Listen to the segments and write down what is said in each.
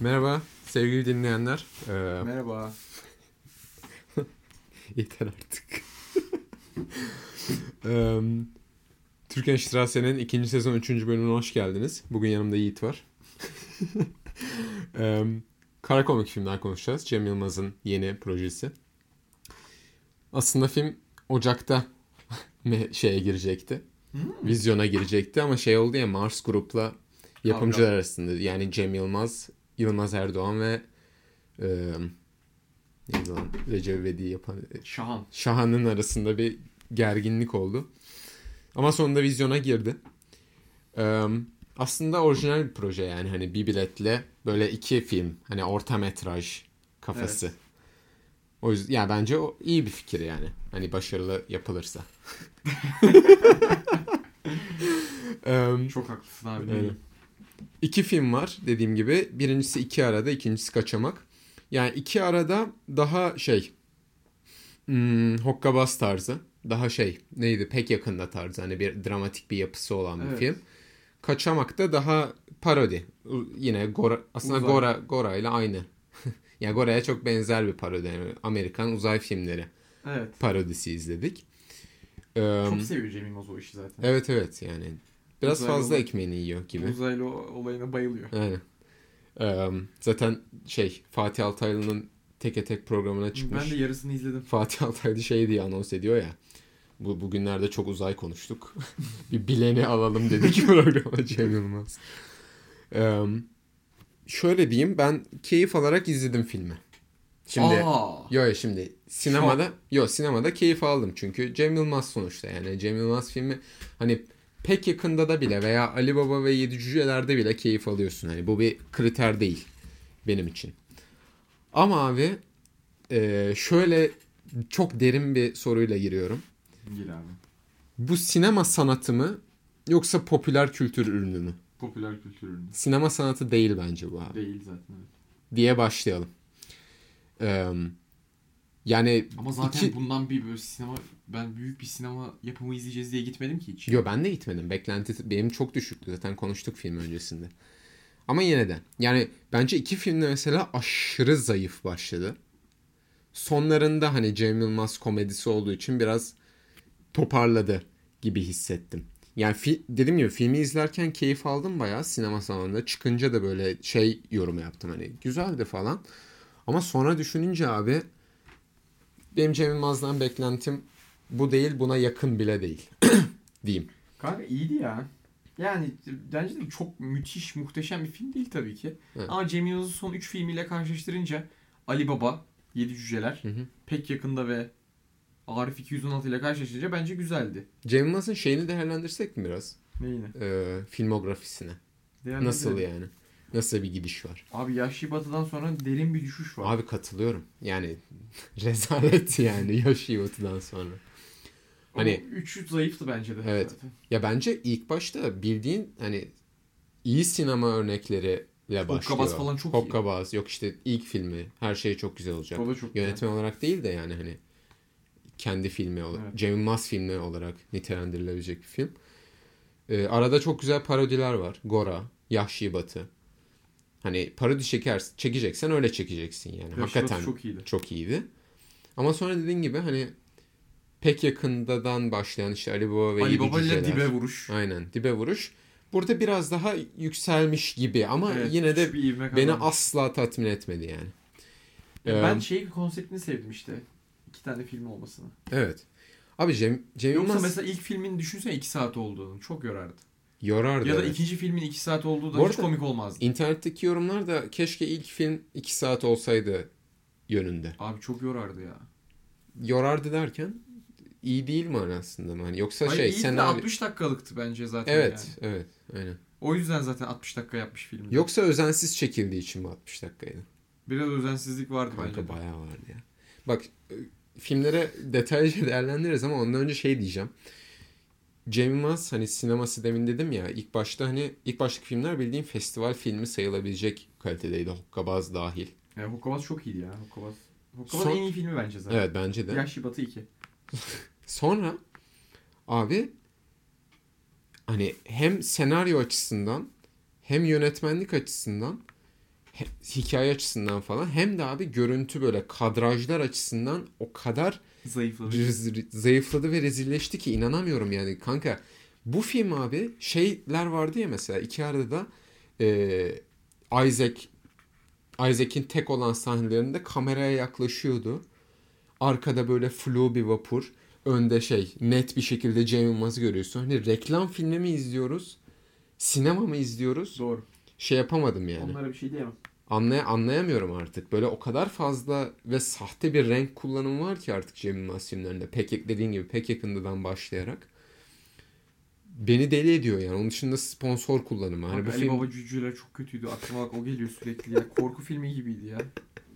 Merhaba sevgili dinleyenler. Ee, Merhaba. yeter artık. Ee, Türkan Strasse'nin ikinci sezon üçüncü bölümüne hoş geldiniz. Bugün yanımda Yiğit var. ee, Kara komik filmden konuşacağız. Cem Yılmaz'ın yeni projesi. Aslında film Ocak'ta şeye girecekti. Vizyona girecekti ama şey oldu ya Mars Grup'la yapımcılar arasında. Yani Cem Yılmaz, Yılmaz Erdoğan ve e, neydi lan? Recep İvedik'i yapan Şahan. Şahan'ın arasında bir gerginlik oldu. Ama sonunda vizyona girdi. Ee, aslında orijinal bir proje yani hani bir biletle böyle iki film hani orta metraj kafası. Evet. O yüzden ya bence o iyi bir fikir yani. Hani başarılı yapılırsa. Ee, Çok haklısın abi. Evet. İki film var dediğim gibi. Birincisi iki arada, ikincisi kaçamak. Yani iki arada daha şey hmm, hokkabaz tarzı. Daha şey neydi pek yakında tarzı. Hani bir dramatik bir yapısı olan bir Evet. film. Kaçamak da daha parodi. Yine Gora, aslında Uzay. Gora, Gora ile aynı. yani Gora'ya çok benzer bir parodi. Yani Amerikan uzay filmleri Evet. parodisi izledik. Çok Cem Yılmaz o işi zaten. evet evet yani biraz Uzaylı fazla olan- ekmeğini yiyor gibi. Uzaylı olayına bayılıyor. Aynen. Eee, zaten şey Fatih Altaylı'nın teke tek programına çıkmış. Ben de yarısını izledim. Fatih Altaylı şey diye anons ediyor ya. Bu bugünlerde çok uzay konuştuk. bir bileni alalım dedik programa Cem Yılmaz. Eee, şöyle diyeyim ben keyif alarak izledim filmi. Şimdi Aa, Yo şimdi sinemada yo sinemada keyif aldım çünkü Cem Yılmaz sonuçta yani Cem Yılmaz filmi hani pek yakında da bile veya Ali Baba ve Yedi Cüceler'de bile keyif alıyorsun. Hani bu bir kriter değil benim için. Ama abi e, şöyle çok derin bir soruyla giriyorum. Gel abi. Bu sinema sanatı mı yoksa popüler kültür ürünü mü? Popüler kültür ürünü. Sinema sanatı değil bence bu abi. Değil zaten evet. Diye başlayalım. Eee, yani Ama zaten iki- bundan bir böyle sinema ben büyük bir sinema yapımı izleyeceğiz diye gitmedim ki hiç. Yo ben de gitmedim. Beklenti benim çok düşüktü. Zaten konuştuk film öncesinde. Ama yine de. Yani bence iki filmde mesela aşırı zayıf başladı. Sonlarında hani Cem Yılmaz komedisi olduğu için biraz toparladı gibi hissettim. Yani fi- dediğim gibi filmi izlerken keyif aldım bayağı sinema salonunda. Çıkınca da böyle şey yorum yaptım hani güzeldi falan. Ama sonra düşününce abi benim Cem Yılmaz'dan beklentim bu değil buna yakın bile değil diyeyim. Kanka iyiydi ya. Yani bence de çok müthiş, muhteşem bir film değil tabii ki. Evet. Ama Cem Yılmaz'ın son 3 filmiyle karşılaştırınca Ali Baba, Yedi Cüceler, Hı hı. pek yakında ve Arif 216 ile karşılaştırınca bence güzeldi. Cem Yılmaz'ın şeyini değerlendirsek mi biraz? Neyini? Ee, filmografisini. Nasıl yani? Nasıl bir gidiş var? Abi Yahşi Batı'dan sonra derin bir düşüş var. Abi katılıyorum. Yani rezalet yani yaş Batı'dan sonra. hani- hani 3 zayıftı bence de. Evet. zaten. Ya bence ilk başta bildiğin hani iyi sinema örnekleriyle başlıyor. Hokkabaz falan çok iyi. Hokkabaz. Yok işte ilk filmi. Her şey çok güzel olacak. O da çok güzel. Yönetmen olarak değil de yani hani kendi filmi olarak, Evet. Cem Yılmaz filmi olarak nitelendirilebilecek bir film. Ee, arada çok güzel parodiler var. Gora, Yahşi Batı. Hani parodi çeker, çekeceksen öyle çekeceksin yani. Yahşi Hakikaten çok iyiydi. çok iyiydi. Ama sonra dediğin gibi hani pek yakındadan başlayan işte Ali Baba ve Ali Baba ile dibe vuruş. Aynen dibe vuruş. Burada biraz daha yükselmiş gibi ama Evet, yine de beni asla tatmin etmedi yani. Ya ben Ee, şey konseptini sevdim işte. İki tane film olmasını. Evet. Abi Cem, Cem Yoksa Yılmaz mesela ilk filmin düşünsene 2 saat olduğunu. Çok yorardı. Yorardı. Ya da evet. ikinci filmin 2 saat olduğu da Bu hiç komik olmazdı. İnternetteki yorumlar da keşke ilk film 2 saat olsaydı yönünde. Abi çok yorardı ya. Yorardı derken iyi değil mi aslında mı? Hani yoksa Hayır şey de senaryo... 60 dakikalıktı bence zaten Evet, yani. evet, aynen. O yüzden zaten 60 dakika yapmış film. Yoksa özensiz çekildiği için mi 60 dakikaydı? Biraz özensizlik vardı bence. Kanka de. bayağı vardı ya. Bak e, filmlere detaylıca değerlendiririz ama ondan önce şey diyeceğim. Cem Yılmaz hani sineması demin dedim ya ilk başta hani ilk baştaki filmler bildiğin festival filmi sayılabilecek kalitedeydi. Hokkabaz dahil. Ya Hokkabaz çok iyiydi ya. Hokkabaz. Hokkabaz Son- en iyi filmi bence zaten. Evet bence de. Yahşi Batı 2. Sonra abi hani hem senaryo açısından hem yönetmenlik açısından hikaye açısından falan hem de abi görüntü böyle kadrajlar açısından o kadar Zayıfladı. zayıfladı ve rezilleşti ki inanamıyorum yani kanka. Bu film abi şeyler vardı ya mesela iki arada da e, Isaac Isaac'in tek olan sahnelerinde kameraya yaklaşıyordu. Arkada böyle flu bir vapur. Önde şey net bir şekilde Cem Yılmaz'ı görüyorsun. Hani reklam filmi mi izliyoruz? Sinema mı izliyoruz? Doğru. Şey yapamadım yani. Onlara bir şey diyemem. Anlay anlayamıyorum artık. Böyle o kadar fazla ve sahte bir renk kullanımı var ki artık Cem Yılmaz filmlerinde. Pek dediğin gibi pek yakındadan başlayarak. Beni deli ediyor yani. Onun dışında sponsor kullanımı. Hani Abi bu Ali film Baba Cücüler çok kötüydü. Aklıma bak o geliyor sürekli ya. Korku filmi gibiydi ya.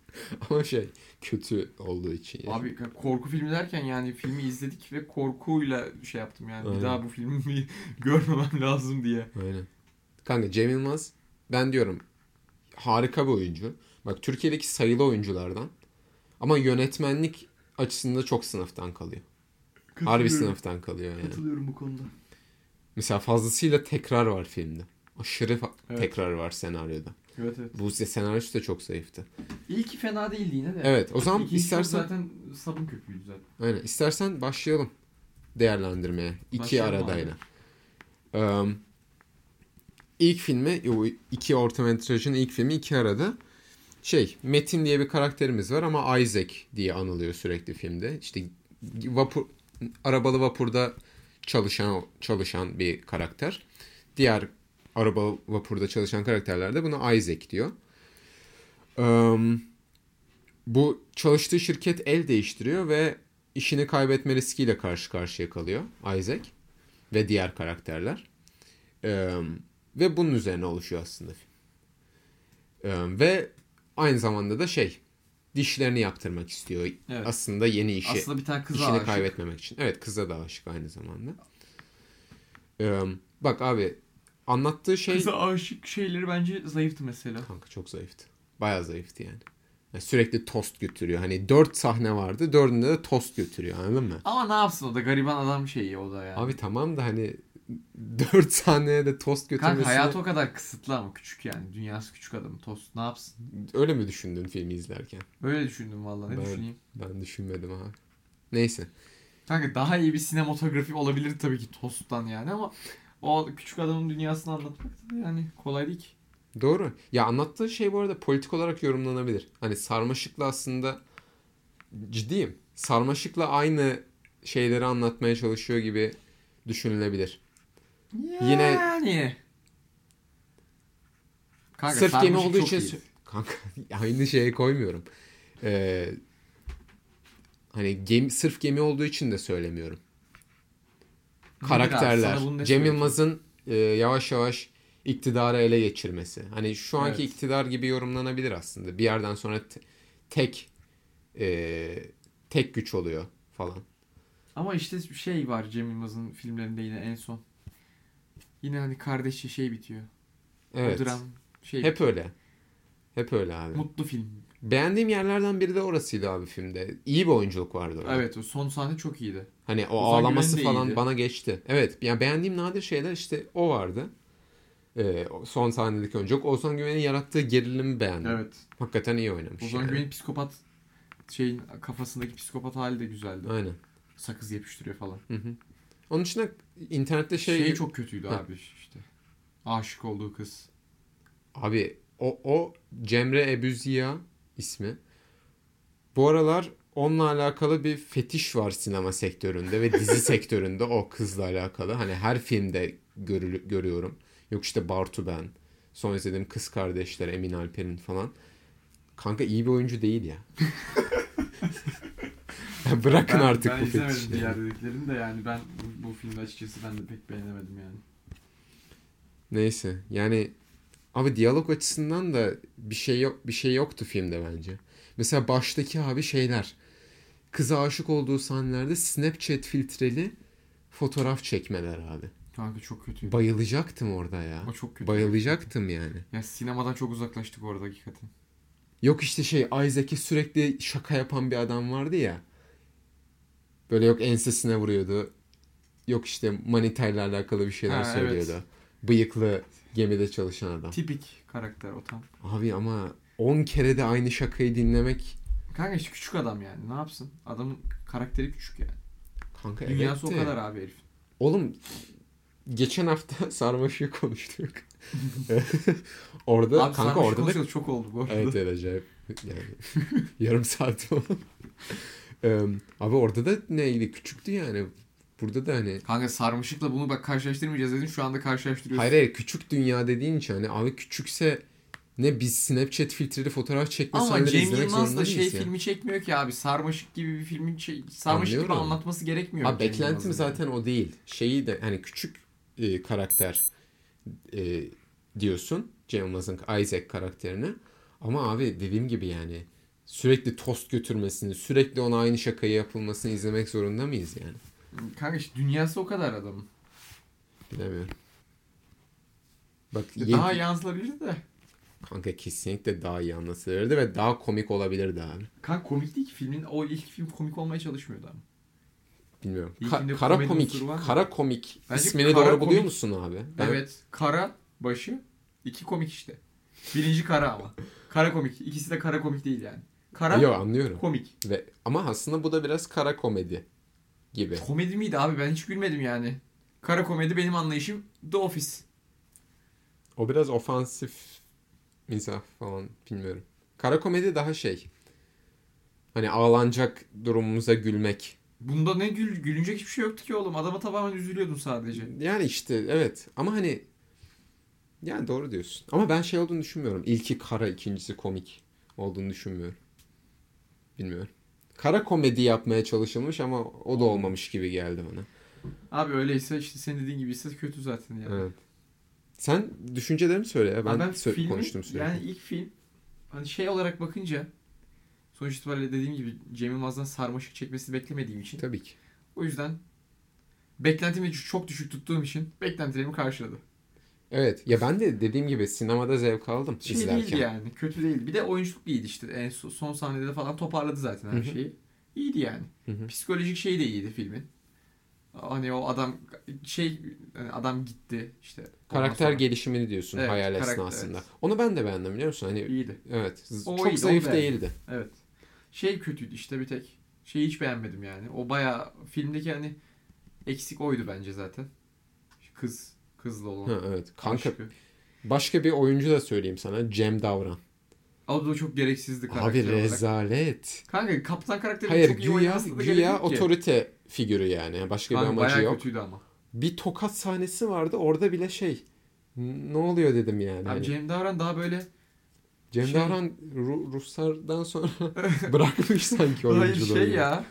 ama şey kötü olduğu için. yani. Abi korku filmi derken yani filmi izledik ve korkuyla şey yaptım yani. Aynen. Bir daha bu filmi görmemem lazım diye. Aynen. Kanka Cem Yılmaz ben diyorum harika bir oyuncu. Bak Türkiye'deki sayılı oyunculardan ama yönetmenlik açısında çok sınıftan kalıyor. Harbi sınıftan kalıyor yani. Katılıyorum bu konuda. Mesela fazlasıyla tekrar var filmde. Aşırı fa- Evet. tekrar var senaryoda. Evet evet. Bu senaryosu da çok zayıftı. İlki fena değildi yine de. Evet o zaman İkinci istersen zaten sabun köpüğüydü zaten. aynen, istersen başlayalım değerlendirmeye. iki Başlayalım aradayla. Ee, ilk filmi, o iki orta metrajın ilk filmi iki arada. Şey, Metin diye bir karakterimiz var ama Isaac diye anılıyor sürekli filmde. İşte vapur, arabalı vapurda çalışan çalışan bir karakter. Diğer arabalı vapurda çalışan karakterler de buna Isaac diyor. Ee, bu çalıştığı şirket el değiştiriyor ve işini kaybetme riskiyle karşı karşıya kalıyor Isaac ve diğer karakterler. Ee, ve bunun üzerine oluşuyor aslında film. Ee, ve aynı zamanda da şey dişlerini yaptırmak istiyor. Evet. Aslında yeni işi Aslında bir tane kıza işini aşık. kaybetmemek için. Evet kıza da aşık aynı zamanda. Ee, bak abi anlattığı şey Kıza aşık şeyleri bence zayıftı mesela. kanka çok zayıftı. Bayağı zayıftı yani. Yani sürekli tost götürüyor. Hani dört sahne vardı. Dördünde de tost götürüyor anladın mı? Ama ne yapsın o da gariban adam şeyi o da yani. Abi tamam da hani dört sahneye de tost götürmesi Kanka hayatı o kadar kısıtlı ama küçük yani. Dünyası küçük adamın tost. Ne yapsın? öyle mi düşündün filmi izlerken? Böyle düşündüm vallahi. Ne Ben- düşüneyim? Ben düşünmedim abi. Neyse. Kanka daha iyi bir sinematografi olabilir tabii ki Tost'tan yani ama o küçük adamın dünyasını anlatmak da yani kolay değil ki. Doğru. Ya anlattığı şey bu arada politik olarak yorumlanabilir. Hani sarmaşıkla aslında ciddiyim. Sarmaşıkla aynı şeyleri anlatmaya çalışıyor gibi düşünülebilir. Yine- Yani. Kanka, Sırf gemi olduğu için iyi. kanka aynı şeye koymuyorum. Ee, hani gemi, sırf gemi olduğu için de söylemiyorum. Abi? Karakterler. ne Cem? Yılmaz'ın e, yavaş yavaş iktidarı ele geçirmesi. Hani şu anki Evet. iktidar gibi yorumlanabilir aslında. Bir yerden sonra te- tek e, tek güç oluyor falan. Ama işte şey var Cem Yılmaz'ın filmlerinde yine en son. Yine hani kardeşi şey bitiyor. Evet. O dram şey Hep öyle. Hep öyle abi. mutlu film. Beğendiğim yerlerden biri de orasıydı abi filmde. İyi bir oyunculuk vardı orada. Evet o son sahne çok iyiydi. Hani o Ozan ağlaması falan iyiydi. bana geçti. Evet. Yani beğendiğim nadir şeyler işte o vardı. Ee, son sahnedeki oyunculuk. Ozan Güven'in yarattığı gerilimi beğendim. Evet. Hakikaten iyi oynamış. Ozan yani. Güven'in psikopat şeyin kafasındaki psikopat hali de güzeldi. Aynen. Sakız yapıştırıyor falan. Hı hı. Onun dışında internette şey... Şey, çok kötüydü Ha. abi işte. Aşık olduğu kız. Abi o, o Cemre Ebüziya ismi. Bu aralar onunla alakalı bir fetiş var sinema sektöründe ve dizi sektöründe o kızla alakalı. Hani her filmde görülü- görüyorum. Yok işte Bartu ben. Son izlediğim Kız Kardeşler, Emin Alper'in falan. Kanka iyi bir oyuncu değil ya. Bırakın ben, artık ben bu izlemedim fetişleri. diğer dediklerini de yani ben bu, bu filmde açıkçası ben de pek beğenemedim yani. Neyse yani abi diyalog açısından da bir şey yok bir şey yoktu filmde bence. Mesela baştaki abi şeyler. Kıza aşık olduğu sahnelerde Snapchat filtreli fotoğraf çekmeler abi. Kanka çok kötüydü. Bayılacaktım orada ya. o çok kötü. Bayılacaktım yani. Ya sinemadan çok uzaklaştık orada hakikaten. Yok işte şey Isaac'e sürekli şaka yapan bir adam vardı ya. Böyle yok ensesine vuruyordu. Yok işte manitayla alakalı bir şeyler Ha, evet. söylüyordu. Bıyıklı Gemide çalışan adam. Tipik karakter o tam. Abi ama 10 kere de aynı şakayı dinlemek Kanka işte küçük adam yani. Ne yapsın? Adamın karakteri küçük yani. kanka Dünyası evet o de- kadar abi herif. Oğlum geçen hafta sarmaşığı konuştuk. orada Abi kanka orada da çok oldu bu arada. evet evet acayip yani yarım saat oldu. Eee, abi orada da neydi küçüktü yani. Burada da hani Kanka sarmışıkla bunu bak karşılaştırmayacağız dedin şu anda karşılaştırıyorsun. hayır hayır küçük dünya dediğin için hani abi küçükse ne biz Snapchat filtreli fotoğraf çekme Ama Cem Yılmaz da şey değiliz ya. filmi çekmiyor ki abi. Sarmaşık gibi bir filmin şey, sarmaşık gibi Anlıyorum. anlatması gerekmiyor. Abi beklentim zaten o değil. Şeyi de hani küçük e, karakter e, diyorsun Cem Yılmaz'ın Isaac karakterine. Ama abi dediğim gibi yani sürekli tost götürmesini, sürekli ona aynı şakayı yapılmasını izlemek zorunda mıyız yani? Kanka işte dünyası o kadar adamın. Bilemiyorum. Bak yedi- Daha yansılabilir de. kanka kesinlikle daha iyi anlatılırdı ve daha komik olabilirdi abi. Kanka komik değil ki filmin. O ilk film komik olmaya çalışmıyordu ama. Bilmiyorum. Ka- kara komik, kara komik Bence ismini kara doğru buluyor komik- musun abi? Ben- Evet. Kara başı. iki komik işte. Birinci kara ama. Kara komik. İkisi de kara komik değil yani. Kara Yok anlıyorum. komik. Ve ama aslında bu da biraz kara komedi gibi. Komedi miydi abi? Ben hiç gülmedim yani. Kara komedi benim anlayışım The Office. O biraz ofansif mizah falan bilmiyorum. Kara komedi daha şey. Hani ağlanacak durumumuza gülmek. Bunda ne gül, gülünecek hiçbir şey yoktu ki oğlum. Adama tamamen üzülüyordun sadece. Yani işte evet ama hani yani doğru diyorsun. Ama ben şey olduğunu düşünmüyorum. İlki kara, ikincisi komik olduğunu düşünmüyorum. Bilmiyorum. Kara komedi yapmaya çalışılmış ama o da olmamış gibi geldi bana. Abi öyleyse işte senin dediğin gibi ise kötü zaten yani. Evet. Sen düşüncelerimi söyle ya. Ben, ben sö- filmi, konuştum sürekli. Yani ilk film hani şey olarak bakınca sonuç itibariyle dediğim gibi Cem Yılmaz'dan sarmaşık çekmesini beklemediğim için Tabii ki. o yüzden beklentimi çok düşük tuttuğum için beklentilerimi karşıladı. Evet. Ya ben de dediğim gibi sinemada zevk aldım Şey izlerken. değildi yani. Kötü değil. Bir de oyunculuk iyiydi işte. En son, sahnede de falan toparladı zaten her şeyi. İyiydi yani. Psikolojik şey de iyiydi filmin. Hani o adam şey hani adam gitti işte. Karakter sonra- gelişimini diyorsun Evet, hayal karakter, esnasında. evet. Onu ben de beğendim biliyor musun? Hani İyiydi. evet. O çok iyiydi, zayıf değildi. Evet. Şey kötüydü işte bir tek. Şeyi hiç beğenmedim yani. O baya filmdeki hani eksik oydu bence zaten. Kız kızla olan. Ha, evet. Kanka aşkı. başka bir oyuncu da söyleyeyim sana. Cem Davran. O da çok gereksizdi karakter Abi olarak. rezalet. Kanka kaptan karakteri Hayır çok iyi güya, oynaması da güya ki. otorite figürü yani. Başka Kanka bir amacı yok. kötüydü ama. Bir tokat sahnesi vardı. Orada bile şey ne oluyor dedim yani. Abi Hani Cem Davran daha böyle Cem şey- Davran Ru- Ruslardan sonra bırakmış sanki Hayır oyunculuğu. şey ya.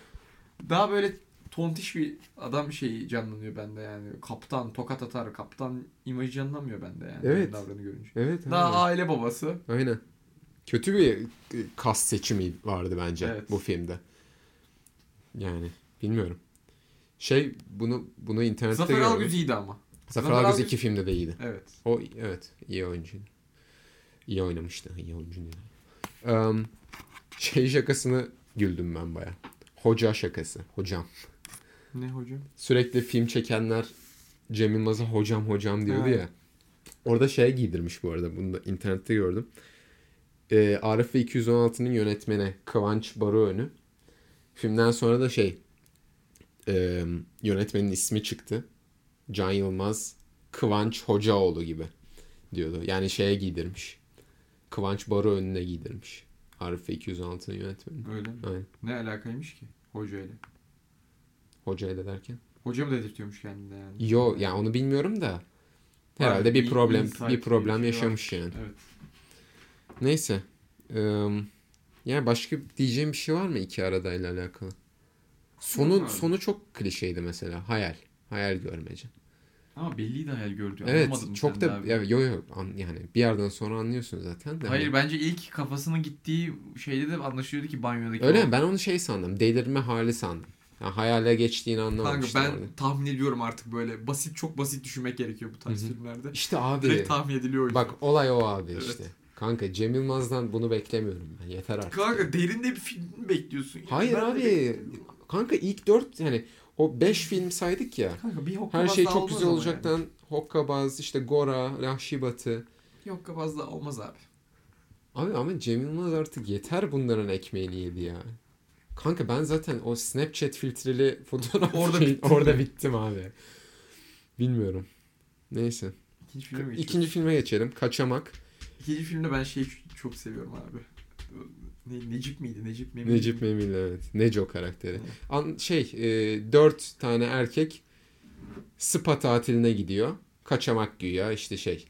Daha böyle tontiş bir adam şeyi canlanıyor bende yani. Kaptan, tokat atar, kaptan imajı canlanmıyor bende yani. Evet. Davran'ı görünce. Evet. Daha aile babası. Aynen. Kötü bir e, kas seçimi vardı bence Evet. bu filmde. Yani bilmiyorum. Şey bunu bunu internette Zafer. Algöz iyiydi ama. Zafer Zafer Algöz iki filmde de iyiydi. Evet. O evet iyi oyuncuydu. İyi oynamıştı. İyi oyuncu değil. Em, şey şakasını güldüm ben baya. Hoca şakası. Hocam. Ne hocam? Sürekli film çekenler Cem Yılmaz'a hocam hocam diyordu Evet. ya. Orada şey giydirmiş bu arada. Bunu da internette gördüm. Ee, Arif ve 216'nın yönetmeni Kıvanç Baruönü. Filmden sonra da şey e, yönetmenin ismi çıktı. Can Yılmaz Kıvanç Hocaoğlu gibi diyordu. Yani şeye giydirmiş. Kıvanç Baruönü'ne giydirmiş. Arif ve 216'nın yönetmeni. Öyle mi? Aynen. Ne alakaymış ki hocayla? Hocayla derken. Hoca mı dedirtiyormuş kendine yani? Yo yani onu bilmiyorum da herhalde Var, bir problem bir problem şey yaşamış yani. Evet. Neyse. Eee yani başka diyeceğim bir şey var mı iki aradayla alakalı? Sonu sonu çok klişeydi mesela. Hayal. Hayal görmece. Ama belliydi hayal gördüğü. Evet, Anlamadım çok da abi. yo yo an- yani bir yerden sonra anlıyorsun zaten de. Hayır Hani- bence ilk kafasının gittiği şeyde de anlaşılıyordu ki banyodaki Öyle o- mi? Ben onu şey sandım. Delirme hali sandım. Yani hayale geçtiğini Kanka anlamamıştım ben orada. tahmin ediyorum artık böyle basit çok basit düşünmek gerekiyor bu tarz Hı hı. filmlerde. İşte abi. Direkt tahmin ediliyor yüzden. Bak olay o abi Evet. işte. Kanka Cem Yılmaz'dan bunu beklemiyorum ben. Yeter artık. Kanka derinde bir film mi bekliyorsun? ya? Hayır Ben abi. Kanka ilk dört yani o beş film saydık ya. Kanka bir Her hokkabaz şey çok güzel olacaktan Hokkabaz, işte Gora, Vahşi Batı. Yok fazla olmaz abi. Abi ama Cem Yılmaz artık yeter bunların ekmeğini yedi ya. Kanka ben zaten o Snapchat filtreli fotoğraf Orada şey- bittin orada mi? bittim abi. Bilmiyorum. Neyse. İkinci filme mi İkinci filme geçelim. Kaçamak. İkinci filmde ben şeyi çok seviyorum abi. Ne, Necip miydi? Necip Memil Necip? Memil evet. Neco karakteri. Evet. An, şey e, dört tane erkek spa tatiline gidiyor. Kaçamak güya işte şey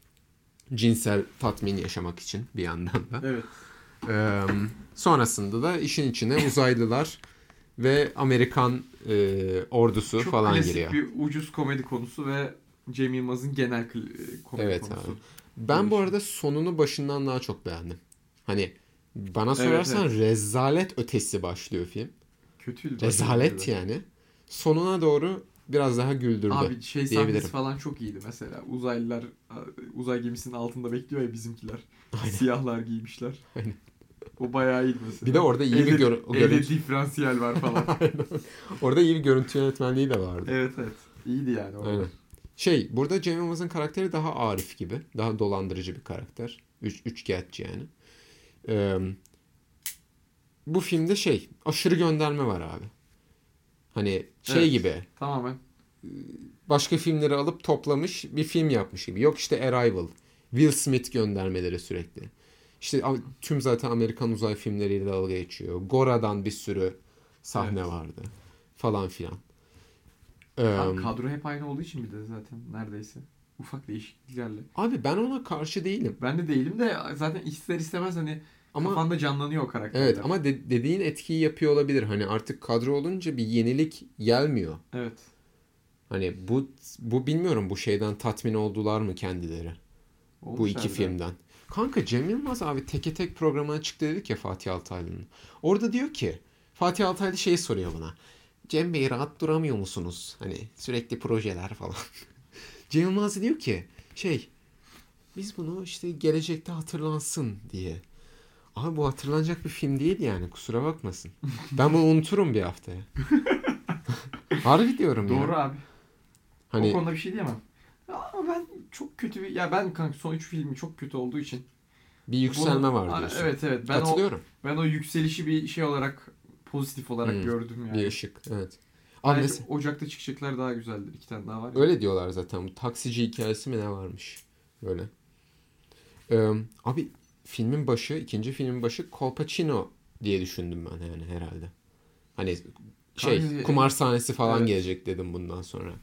cinsel tatmin yaşamak için bir yandan da. Evet. Ee, sonrasında da işin içine uzaylılar ve Amerikan e, ordusu Çok falan klasik giriyor. bir ucuz komedi konusu ve Cem Yılmaz'ın genel e, komedi Evet konusu. abi. Ben bu arada sonunu başından daha çok beğendim. Hani bana sorarsan rezalet ötesi başlıyor film. Kötüydü. Rezalet yani. Sonuna doğru biraz daha güldürdü. Abi şey sahnesi falan çok iyiydi mesela. Uzaylılar uzay gemisinin altında bekliyor ya bizimkiler. Aynen. Siyahlar giymişler. Aynen. O bayağı iyiydi mesela. Bir de orada iyi bir Elde- gör- o elde görüntü. diferansiyel var falan. Orada iyi bir görüntü yönetmenliği de vardı. evet evet. İyiydi yani. orada. Aynen. Şey burada Cem Yılmaz'ın karakteri daha Arif gibi. Daha dolandırıcı bir karakter. Üç, üçkağıtçı yani. Ee, bu filmde şey aşırı gönderme var abi. Hani şey Evet. gibi Tamamen. başka filmleri alıp toplamış bir film yapmış gibi. Yok işte Arrival. Will Smith göndermeleri sürekli. İşte tüm zaten Amerikan uzay filmleriyle dalga geçiyor. Gora'dan bir sürü sahne Evet. vardı. Falan filan. Abi kadro hep aynı olduğu için bir de zaten neredeyse. Ufak değişikliklerle. abi ben ona karşı değilim. Ben de değilim de zaten ister istemez hani Ama kafanda canlanıyor o karakterler. Evet ama de- dediğin etkiyi yapıyor olabilir. Hani artık kadro olunca bir yenilik gelmiyor. Evet. Hani bu bu bilmiyorum bu şeyden tatmin oldular mı kendileri bu Olmuş iki harbiden. filmden. Kanka Cem Yılmaz abi teke tek programına çıktı dedik ya Fatih Altaylı'nın. Orada diyor ki Fatih Altaylı şey soruyor buna. Cem Bey rahat duramıyor musunuz? Hani sürekli projeler falan. Cem Yılmaz diyor ki şey biz bunu işte gelecekte hatırlansın diye. Abi bu hatırlanacak bir film değil yani kusura bakmasın. Ben bunu unuturum bir haftaya. Harbi diyorum ya. Doğru abi. O Hani konuda bir şey diyemem. Ama ben çok kötü bir... Ya ben kanka son üç filmi çok kötü olduğu için... bir yükselme bunu- var diyorsun. Evet evet. Ben o, Katılıyorum. ben o yükselişi bir şey olarak pozitif olarak Hmm. gördüm yani. Bir ışık. Evet. Abi mesela- Ocak'ta çıkacaklar daha güzeldir. İki tane daha var. ya. öyle diyorlar zaten. Bu taksici hikayesi mi ne varmış? Böyle. Ee, abi filmin başı, ikinci filmin başı Colpacino diye düşündüm ben yani herhalde. Hani şey Kanka, kumar sahnesi falan evet. gelecek dedim bundan sonra.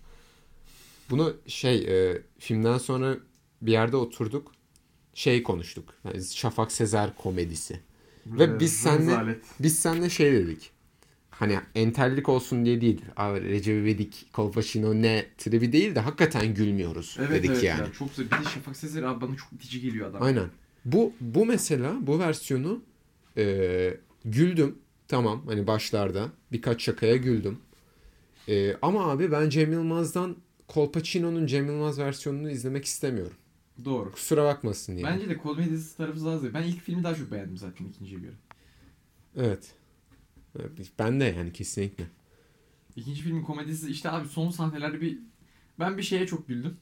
Bunu şey e, filmden sonra bir yerde oturduk. Şey konuştuk. Yani Şafak Sezer komedisi. Ve Re- biz seninle- rezalet. Biz seninle şey dedik. Hani entellik olsun diye değil. Abi Recep İvedik, Kolpaçino ne tribi değil de hakikaten gülmüyoruz Evet dedik evet yani. ya. Çok güzel. Bir de Şafak Sezer abi bana çok itici geliyor adam. Aynen. Bu bu mesela bu versiyonu e, güldüm. Tamam hani başlarda birkaç şakaya güldüm. E, ama abi ben Cem Yılmaz'dan Kolpaçino'nun Cem Yılmaz versiyonunu izlemek istemiyorum. Doğru. Kusura bakmasın diye. Bence de komedisi tarafı daha zayıf. Ben ilk filmi daha çok beğendim zaten ikinciye göre. Evet. Evet, Ben de yani kesinlikle. İkinci filmin komedisi işte abi son sahnelerde bir ben bir şeye çok güldüm.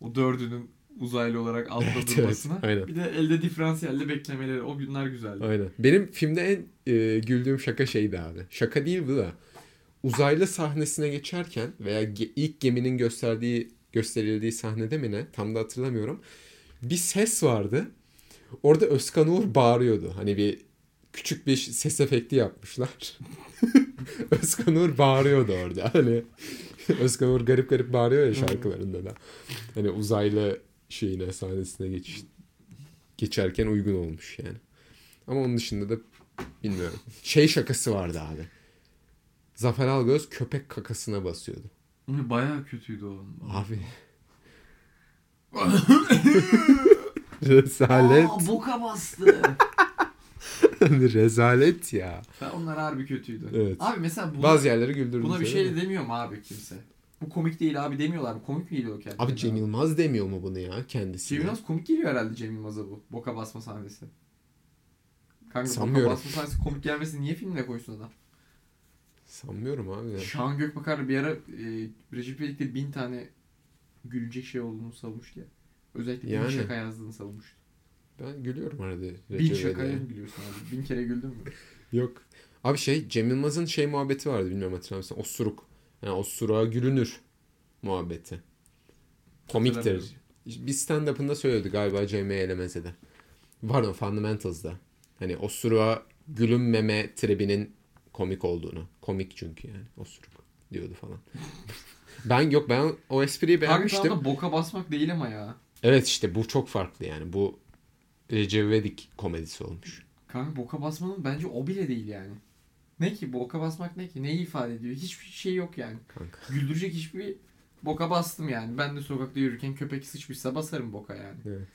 O dördünün uzaylı olarak altta Evet, evet, durmasına. aynen. Bir de elde diferansiyelde beklemeleri. O günler güzeldi. Aynen. Benim filmde en e, güldüğüm şaka şeydi abi. Şaka değil bu da. Uzaylı sahnesine geçerken veya ge- ilk geminin gösterdiği gösterildiği sahnede mi ne? Tam da hatırlamıyorum. Bir ses vardı. Orada Özkan Uğur bağırıyordu. Hani bir küçük bir ses efekti yapmışlar. Özkan Uğur bağırıyordu orada. Hani Özkan Uğur garip garip bağırıyor ya şarkılarında da. Hani uzaylı şeyine sahnesine geçiş geçerken uygun olmuş yani. Ama onun dışında da bilmiyorum. Şey şakası vardı abi. Zafer Algöz köpek kakasına basıyordu. Bayağı kötüydü o. Abi. Rezalet. Aa, boka bastı. Rezalet ya. Ben onlar harbi kötüydü. Evet. Abi mesela buna, Bazı yerleri güldürdü. buna bir şey de. de demiyor mu abi kimse? Bu komik değil abi demiyorlar? Komik mi geliyor kendine? Abi Cem Yılmaz demiyor mu bunu ya kendisi? Cem Yılmaz komik geliyor herhalde Cem Yılmaz'a bu. Boka basma sahnesi. Kanka Sanmıyorum. boka basma sahnesi komik gelmesi niye filmine koysun adam? Sanmıyorum abi. ya. Şahan Gökbakar bir ara e, Recep İvedik'te bin tane gülecek şey olduğunu savunmuştu ya. Özellikle bin Yani. şaka yazdığını savunmuştu. Ben gülüyorum arada. Bin Recep şakaya İvedik'e. mı gülüyorsun abi? Bin kere güldün mü? Yok. Abi şey Cem Yılmaz'ın şey muhabbeti vardı bilmiyorum hatırlar mısın? Osuruk. Yani osuruğa gülünür muhabbeti. Komiktir. Bir stand-up'ında söyledi galiba Cem Elemez'e de. Pardon Fundamentals'da. Hani osuruğa gülünmeme tribinin komik olduğunu. Komik çünkü yani osuruk diyordu falan. ben yok ben o espriyi beğenmiştim. da boka basmak değil ama ya. Evet işte bu çok farklı yani. Bu Recep İvedik komedisi olmuş. Kanka boka basmanın bence o bile değil yani. Ne ki boka basmak ne ki? Neyi ifade ediyor? Hiçbir şey yok yani. Kanka. Güldürecek hiçbir boka bastım yani. Ben de sokakta yürürken köpek sıçmışsa basarım boka yani. Evet.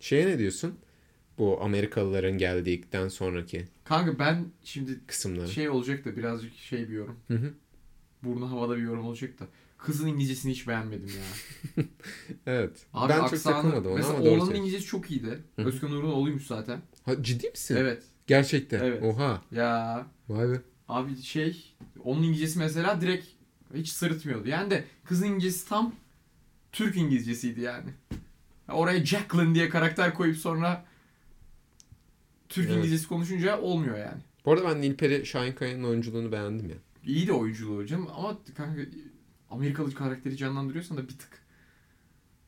Şeye ne diyorsun? Bu Amerikalıların geldikten sonraki Kanka ben şimdi kısımları. şey olacak da birazcık şey bir yorum. Hı hı. Burnu havada bir yorum olacak da. Kızın İngilizcesini hiç beğenmedim ya. Evet. Abi ben çok aksanı, takılmadım ona mesela ama doğru oğlanın. İngilizcesi çok iyiydi. Hı hı. Özkan Uğur'un oğluymuş zaten. Ha, ciddi misin? Evet. Gerçekten. Evet. Oha. Ya Vay be. abi şey onun İngilizcesi mesela direkt hiç sırıtmıyordu. Yani de kızın İngilizcesi tam Türk İngilizcesiydi yani. Oraya Jacqueline diye karakter koyup sonra Türk Evet. İngilizcesi konuşunca olmuyor yani. Bu arada ben Nilperi Şahinkaya'nın oyunculuğunu beğendim ya. İyi de oyunculuğu hocam ama kanka Amerikalı karakteri canlandırıyorsan da bir tık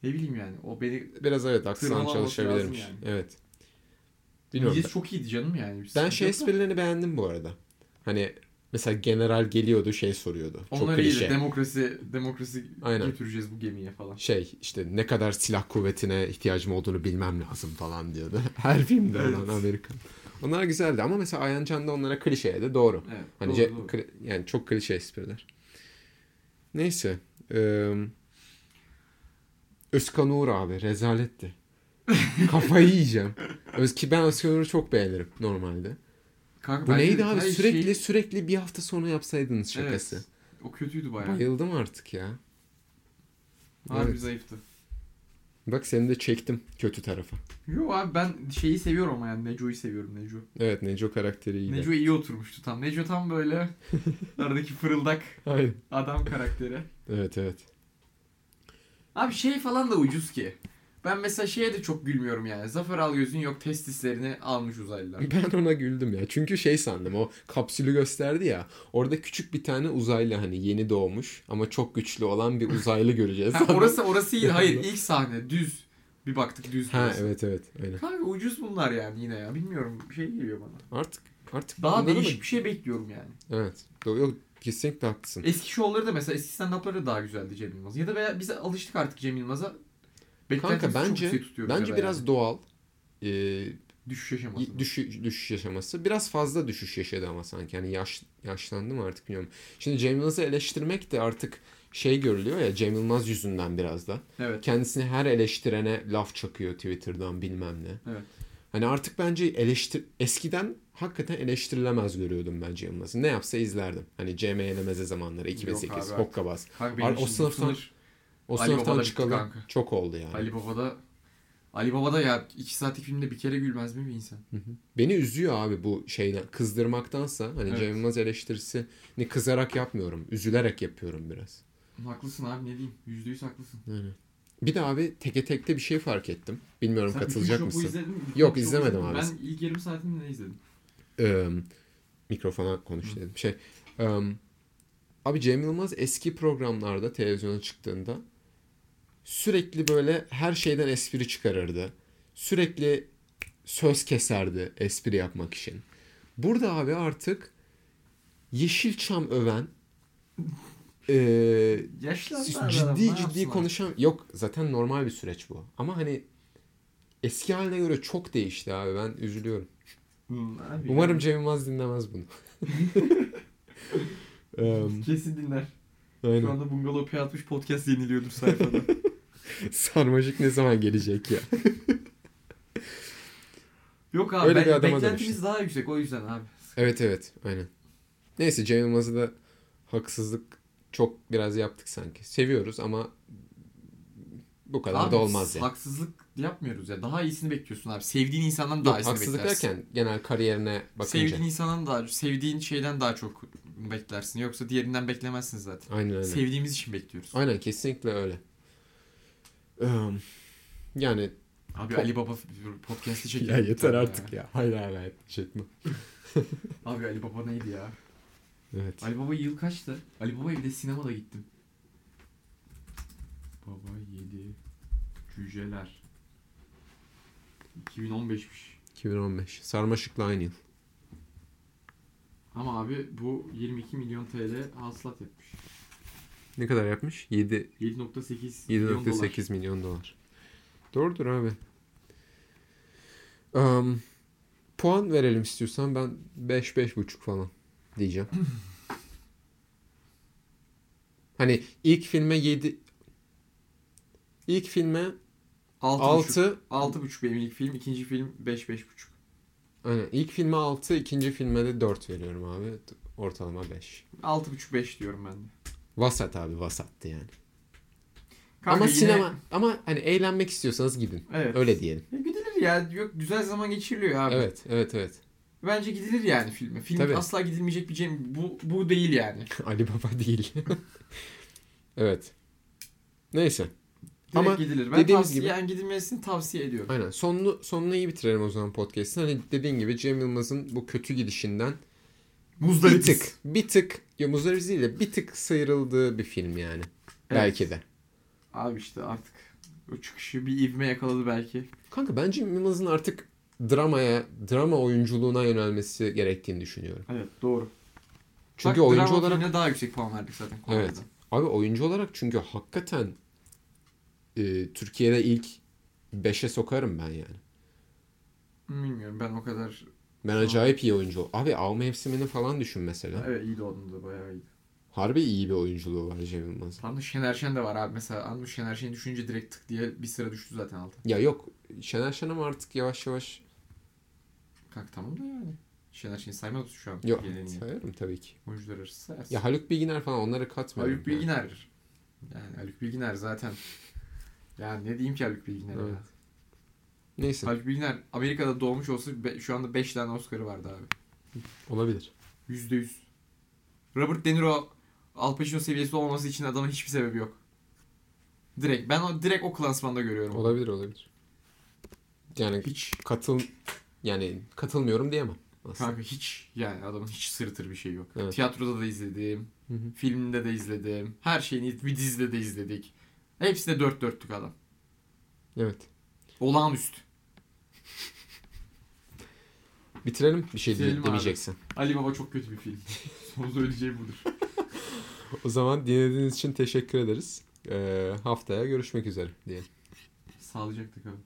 ne bileyim yani o beni Biraz evet aksan çalışabilirmiş. lazım Evet. Bilmiyorum. İngilizce çok iyiydi canım yani. Ben şey esprilerini beğendim bu arada. Hani mesela general geliyordu şey soruyordu. Çok Onlar iyiydi. klişe. Demokrasi demokrasi Aynen. götüreceğiz bu gemiye falan. şey işte ne kadar silah kuvvetine ihtiyacım olduğunu bilmem lazım falan diyordu. Her filmde Evet. olan Amerikan. Onlar güzeldi ama mesela Ayan Can da onlara klişeye de doğru. Evet. Hani doğru, ce- doğru. kli- yani çok klişe espriler. Neyse. Ee, Özkan Uğur abi rezaletti. Kafayı yiyeceğim. Öz ki ben Özkan Uğur'u çok beğenirim normalde. Kanka Bu neydi abi? her Sürekli şey- sürekli bir hafta sonra yapsaydınız şakası. Evet. O kötüydü bayağı. Bayıldım artık ya. Harbi Evet. zayıftı. Bak seni de çektim kötü tarafa. Yo abi ben şeyi seviyorum ama yani Neco'yu seviyorum Neco. Evet Neco karakteri iyiydi. Neco iyi oturmuştu tam. Neco tam böyle aradaki fırıldak Aynen. adam karakteri. Evet evet. Abi şey falan da ucuz ki. Ben mesela şeye de çok gülmüyorum yani. Zafer Algöz'ün yok testislerini almış uzaylılar. Ben ona güldüm ya. Çünkü şey sandım o kapsülü gösterdi ya. Orada küçük bir tane uzaylı hani yeni doğmuş ama çok güçlü olan bir uzaylı göreceğiz. Ha, orası orası iyi. Hayır ilk sahne düz. Bir baktık düz. Ha burası. evet evet aynen. Kanka ucuz bunlar yani yine ya. Bilmiyorum bir şey geliyor bana. Artık artık Daha değişik bir şey bekliyorum yani. Evet. Yok, kesinlikle haklısın. Eski şovları da mesela eski stand-up'ları da daha güzeldi Cem Yılmaz. Ya da veya bize alıştık artık Cem Yılmaz'a. Kanka bence bence biraz yani. doğal. Ee, düşüş yaşaması. düşüş, düşüş yaşaması. Biraz fazla düşüş yaşadı ama sanki. Yani yaş, yaşlandı mı artık bilmiyorum. Şimdi Cem Yılmaz'ı eleştirmek de artık şey görülüyor ya Cem Yılmaz yüzünden biraz da. Evet. Kendisini her eleştirene laf çakıyor Twitter'dan bilmem ne. Evet. Hani artık bence eleştir eskiden hakikaten eleştirilemez görüyordum ben Cem Yılmaz'ı. Ne yapsa izlerdim. Hani CM Elemeze zamanları 2008 Yok abi Hokkabaz. O sınıftan- sınır O Ali sınıftan Baba'da çıkalı kanka. çok oldu yani. Ali Baba'da Ali Baba'da ya iki saatlik filmde bir kere gülmez mi bir insan? Hı hı. Beni üzüyor abi bu şeyden kızdırmaktansa hani Evet. Cem Yılmaz eleştirisini kızarak yapmıyorum. Üzülerek yapıyorum biraz. Haklısın abi ne diyeyim? Yüzde yüz haklısın. Yani. Bir de abi teke tekte bir şey fark ettim. Bilmiyorum Sen katılacak mısın? izledin mi? Bütün Yok, izlemedim abi. Ben ilk yarım saatini ne izledim? Ee, mikrofona konuş dedim. Şey, em, abi Cem Yılmaz eski programlarda televizyona çıktığında sürekli böyle her şeyden espri çıkarırdı. Sürekli söz keserdi espri yapmak için. Burada abi artık Yeşilçam öven e, Yaşlandı ciddi ciddi konuşan yok zaten normal bir süreç bu. Ama hani eski haline göre çok değişti abi ben üzülüyorum. Umarım Cem Yılmaz dinlemez bunu. Kesin dinler. Şu aynen. anda Bungalov P60 podcast yeniliyordur sayfada. Sarmaşık ne zaman gelecek ya? Yok abi Öyle ben, bir adama beklentimiz dönüştü. daha yüksek o yüzden abi. Evet evet aynen. Neyse Cem Yılmaz'ı da haksızlık çok biraz yaptık sanki. Seviyoruz ama bu kadar Abi, da olmaz ya. Haksızlık yapmıyoruz ya. Daha iyisini bekliyorsun abi. Sevdiğin insandan Yok daha iyisini haksızlık beklersin. derken genel kariyerine bakınca. Sevdiğin insandan daha sevdiğin şeyden daha çok beklersin. Yoksa diğerinden beklemezsin zaten. Aynen öyle. Sevdiğimiz için bekliyoruz. Aynen kesinlikle öyle. Yani Abi Ali Baba podcast'i çekelim. ya yeter artık ya. Hayır hayır hayır. Çekme. Abi Ali Baba neydi ya? Evet. Ali Baba yıl kaçtı? Ali Baba'ya bir de sinemada gittim. Baba 7 Cüceler 2015'miş. 2015. Sarmaşık'la aynı yıl. Ama abi bu 22 milyon TL hasılat etmiş. Ne kadar yapmış? 7 7.8 milyon dolar. 7.8 milyon dolar. Doğrudur abi. Am, puan verelim istiyorsan ben 5 5.5 falan diyeceğim. hani ilk filme 7 ilk filme 6. 6 6.5 benim ilk film, ikinci film 5 5.5. Aynen. İlk filme 6, ikinci filme de 4 veriyorum abi. Ortalama 5. 6.5 5 diyorum ben de. Vasat abi vasattı yani. Kanka ama yine- sinema ama hani eğlenmek istiyorsanız gidin. Evet. Öyle diyelim. E, gidilir ya. Yok güzel zaman geçiriliyor abi. Evet, evet, evet. Bence gidilir yani filme. Film Tabii. asla gidilmeyecek bir şey. Bu bu değil yani. Ali Baba değil. evet. Neyse. Direkt Ama gidilir. Ben dediğimiz tavsiye, gibi- yani gidilmesini tavsiye ediyorum. Aynen. Sonunu, sonunu iyi bitirelim o zaman podcast'ın. Hani dediğin gibi Cem Yılmaz'ın bu kötü gidişinden bir Muzdaripiz. tık, bir tık, ya Muzdaripiz değil de bir tık sıyrıldığı bir film yani. Belki de. Abi işte artık o çıkışı bir ivme yakaladı belki. Kanka ben Cem Yılmaz'ın artık dramaya, drama oyunculuğuna yönelmesi gerektiğini düşünüyorum. Evet doğru. Çünkü Bak, oyuncu olarak daha yüksek puan verdik zaten. Evet. Konuda. Abi oyuncu olarak çünkü hakikaten e, Türkiye'de ilk 5'e sokarım ben yani. Bilmiyorum ben o kadar. Ben acayip iyi oyuncu. Abi Av Mevsimi'ni falan düşün mesela. Evet iyiydi onun da bayağı iyiydi. Harbi iyi bir oyunculuğu var Cem Yılmaz'ın. Tam da Şener Şen de var abi mesela. Anmış Şener Şen'i düşünce direkt tık diye bir sıra düştü zaten altı. Ya yok Şener Şen ama artık yavaş yavaş Kanka tamam da yani. Şener Şen'i saymıyoruz şu an. yok Yeni- sayarım tabii ki. Oyuncular arası sayarsın. Ya Haluk Bilginer falan onları katmıyorum. Haluk Bilginer. Yani Haluk Bilginer zaten. Yani ne diyeyim ki Haluk Bilginer'e Evet. ya. Neyse Haluk Bilginer Amerika'da doğmuş olsa be- şu anda 5 tane Oscar'ı vardı abi. olabilir. Yüzde yüz. Robert De Niro Al Pacino seviyesi olmaması için adamın hiçbir sebebi yok. Direkt ben o direkt o klasmanda görüyorum. Olabilir olabilir. Yani Hiç katıl yani katılmıyorum diyemem aslında. kanka hiç yani adamın hiç sırıtır bir şey yok. Evet. Tiyatroda da izledim, Hı hı. filmde de izledim, her şeyini bir dizide de izledik. Hepsi de dört dörtlük adam. Evet. Olağanüstü. Bitirelim bir şey Bitirelim abi. demeyeceksin. Ali Baba çok kötü bir film. Son söyleyeceğim budur. O zaman dinlediğiniz için teşekkür ederiz. Ee, haftaya görüşmek üzere diyelim. Sağlıcakla kalın.